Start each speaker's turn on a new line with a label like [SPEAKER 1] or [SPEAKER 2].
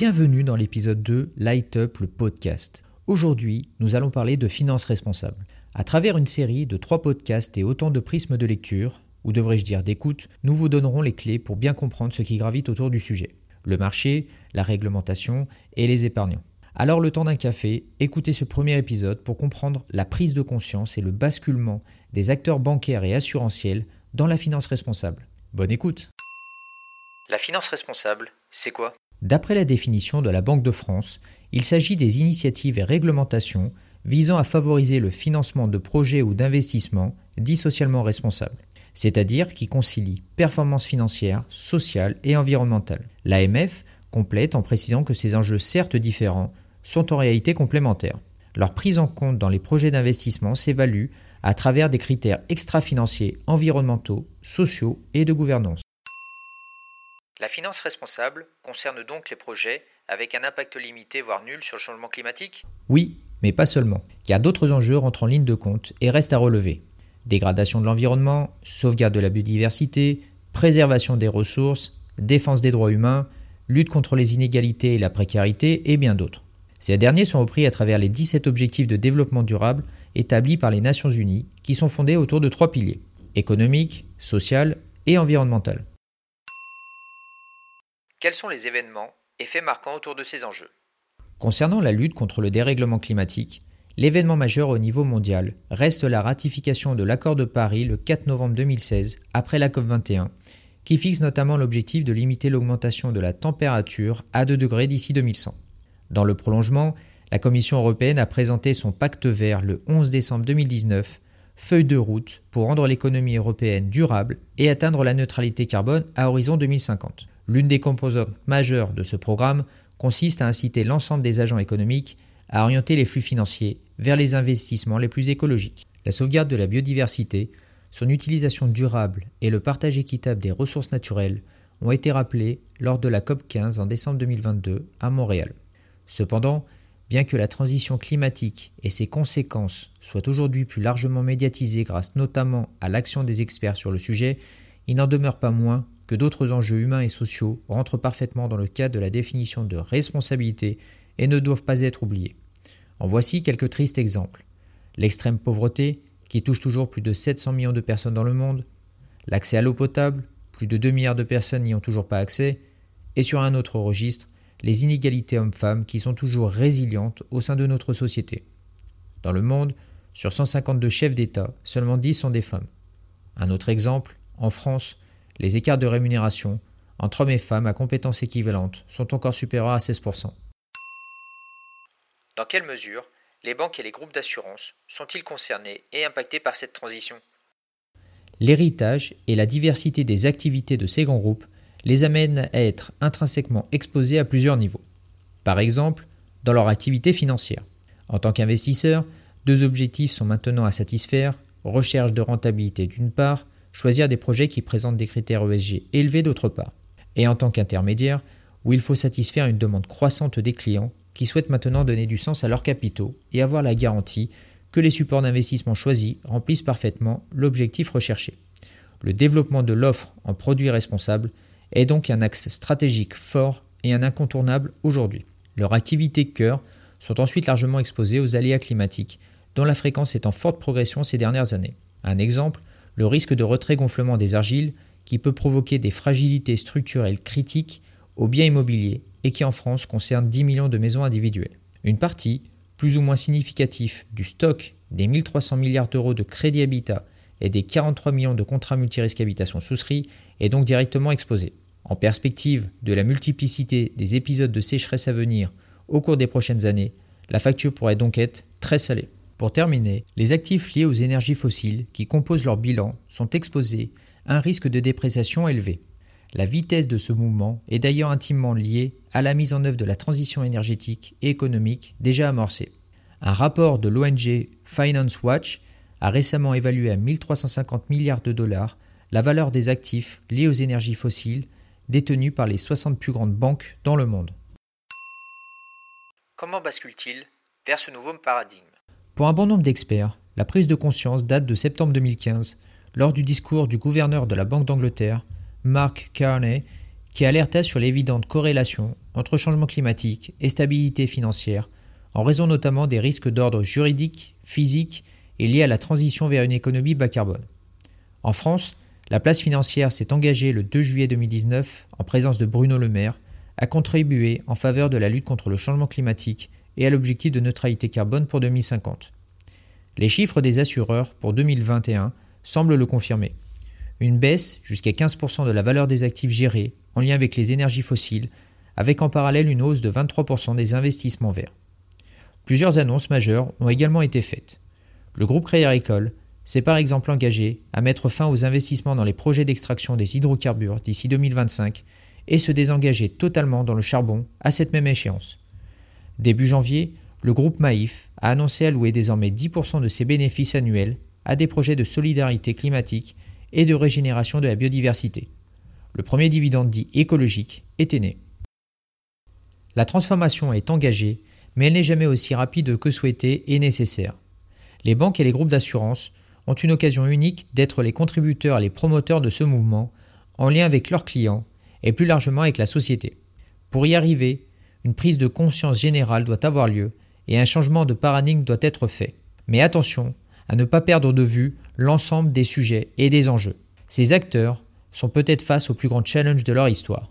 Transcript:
[SPEAKER 1] Bienvenue dans l'épisode 2 Light Up le podcast. Aujourd'hui, nous allons parler de finances responsables. À travers une série de trois podcasts et autant de prismes de lecture, ou devrais-je dire d'écoute, nous vous donnerons les clés pour bien comprendre ce qui gravite autour du sujet. Le marché, la réglementation et les épargnants. Alors le temps d'un café, écoutez ce premier épisode pour comprendre la prise de conscience et le basculement des acteurs bancaires et assurantiels dans la finance responsable. Bonne écoute
[SPEAKER 2] La finance responsable, c'est quoi?
[SPEAKER 1] D'après la définition de la Banque de France, il s'agit des initiatives et réglementations visant à favoriser le financement de projets ou d'investissements dits socialement responsables, c'est-à-dire qui concilient performance financière, sociale et environnementale. L'AMF complète en précisant que ces enjeux certes différents sont en réalité complémentaires. Leur prise en compte dans les projets d'investissement s'évalue à travers des critères extra-financiers, environnementaux, sociaux et de gouvernance.
[SPEAKER 2] La finance responsable concerne donc les projets avec un impact limité voire nul sur le changement climatique?
[SPEAKER 1] Oui, mais pas seulement, car d'autres enjeux rentrent en ligne de compte et restent à relever. Dégradation de l'environnement, sauvegarde de la biodiversité, préservation des ressources, défense des droits humains, lutte contre les inégalités et la précarité, et bien d'autres. Ces derniers sont repris à travers les 17 objectifs de développement durable établis par les Nations Unies, qui sont fondés autour de trois piliers économique, social et environnemental.
[SPEAKER 2] Quels sont les événements et faits marquants autour de ces enjeux?
[SPEAKER 1] Concernant la lutte contre le dérèglement climatique, l'événement majeur au niveau mondial reste la ratification de l'accord de Paris le 4 novembre 2016 après la COP21, qui fixe notamment l'objectif de limiter l'augmentation de la température à 2 degrés d'ici 2100. Dans le prolongement, la Commission européenne a présenté son pacte vert le 11 décembre 2019, feuille de route pour rendre l'économie européenne durable et atteindre la neutralité carbone à horizon 2050. L'une des composantes majeures de ce programme consiste à inciter l'ensemble des agents économiques à orienter les flux financiers vers les investissements les plus écologiques. La sauvegarde de la biodiversité, son utilisation durable et le partage équitable des ressources naturelles ont été rappelés lors de la COP15 en décembre 2022 à Montréal. Cependant, bien que la transition climatique et ses conséquences soient aujourd'hui plus largement médiatisées grâce notamment à l'action des experts sur le sujet, il n'en demeure pas moins que d'autres enjeux humains et sociaux rentrent parfaitement dans le cadre de la définition de responsabilité et ne doivent pas être oubliés. En voici quelques tristes exemples. L'extrême pauvreté, qui touche toujours plus de 700 millions de personnes dans le monde, l'accès à l'eau potable, plus de 2 milliards de personnes n'y ont toujours pas accès, et sur un autre registre, les inégalités hommes-femmes qui sont toujours résilientes au sein de notre société. Dans le monde, sur 152 chefs d'État, seulement 10 sont des femmes. Un autre exemple, en France, les écarts de rémunération entre hommes et femmes à compétences équivalentes sont encore supérieurs à 16%.
[SPEAKER 2] Dans quelle mesure les banques et les groupes d'assurance sont-ils concernés et impactés par cette transition?
[SPEAKER 1] L'héritage et la diversité des activités de ces grands groupes les amènent à être intrinsèquement exposés à plusieurs niveaux. Par exemple, dans leur activité financière. En tant qu'investisseur, deux objectifs sont maintenant à satisfaire, recherche de rentabilité d'une part, choisir des projets qui présentent des critères ESG élevés d'autre part. Et en tant qu'intermédiaire, où il faut satisfaire une demande croissante des clients qui souhaitent maintenant donner du sens à leurs capitaux et avoir la garantie que les supports d'investissement choisis remplissent parfaitement l'objectif recherché. Le développement de l'offre en produits responsables est donc un axe stratégique fort et un incontournable aujourd'hui. Leurs activités cœur sont ensuite largement exposées aux aléas climatiques, dont la fréquence est en forte progression ces dernières années. Un exemple, le risque de retrait-gonflement des argiles qui peut provoquer des fragilités structurelles critiques aux biens immobiliers et qui en France concerne 10 millions de maisons individuelles. Une partie, plus ou moins significative, du stock des 1300 milliards d'euros de crédit habitat et des 43 millions de contrats multirisques habitation souscrits est donc directement exposée. En perspective de la multiplicité des épisodes de sécheresse à venir au cours des prochaines années, la facture pourrait donc être très salée. Pour terminer, les actifs liés aux énergies fossiles qui composent leur bilan sont exposés à un risque de dépréciation élevé. La vitesse de ce mouvement est d'ailleurs intimement liée à la mise en œuvre de la transition énergétique et économique déjà amorcée. Un rapport de l'ONG Finance Watch a récemment évalué à 1350 milliards de dollars la valeur des actifs liés aux énergies fossiles détenus par les 60 plus grandes banques dans le monde.
[SPEAKER 2] Comment bascule-t-il vers ce nouveau paradigme?
[SPEAKER 1] Pour un bon nombre d'experts, la prise de conscience date de septembre 2015, lors du discours du gouverneur de la Banque d'Angleterre, Mark Carney, qui alerta sur l'évidente corrélation entre changement climatique et stabilité financière, en raison notamment des risques d'ordre juridique, physique et liés à la transition vers une économie bas carbone. En France, la place financière s'est engagée le 2 juillet 2019, en présence de Bruno Le Maire, à contribuer en faveur de la lutte contre le changement climatique et à l'objectif de neutralité carbone pour 2050. Les chiffres des assureurs pour 2021 semblent le confirmer. Une baisse jusqu'à 15% de la valeur des actifs gérés en lien avec les énergies fossiles, avec en parallèle une hausse de 23% des investissements verts. Plusieurs annonces majeures ont également été faites. Le groupe Crédit Agricole s'est par exemple engagé à mettre fin aux investissements dans les projets d'extraction des hydrocarbures d'ici 2025 et se désengager totalement dans le charbon à cette même échéance. Début janvier, le groupe Maïf a annoncé allouer désormais 10% de ses bénéfices annuels à des projets de solidarité climatique et de régénération de la biodiversité. Le premier dividende dit écologique était né. La transformation est engagée, mais elle n'est jamais aussi rapide que souhaitée et nécessaire. Les banques et les groupes d'assurance ont une occasion unique d'être les contributeurs et les promoteurs de ce mouvement, en lien avec leurs clients et plus largement avec la société. Pour y arriver, une prise de conscience générale doit avoir lieu et un changement de paradigme doit être fait. Mais attention à ne pas perdre de vue l'ensemble des sujets et des enjeux. Ces acteurs sont peut-être face au plus grand challenge de leur histoire.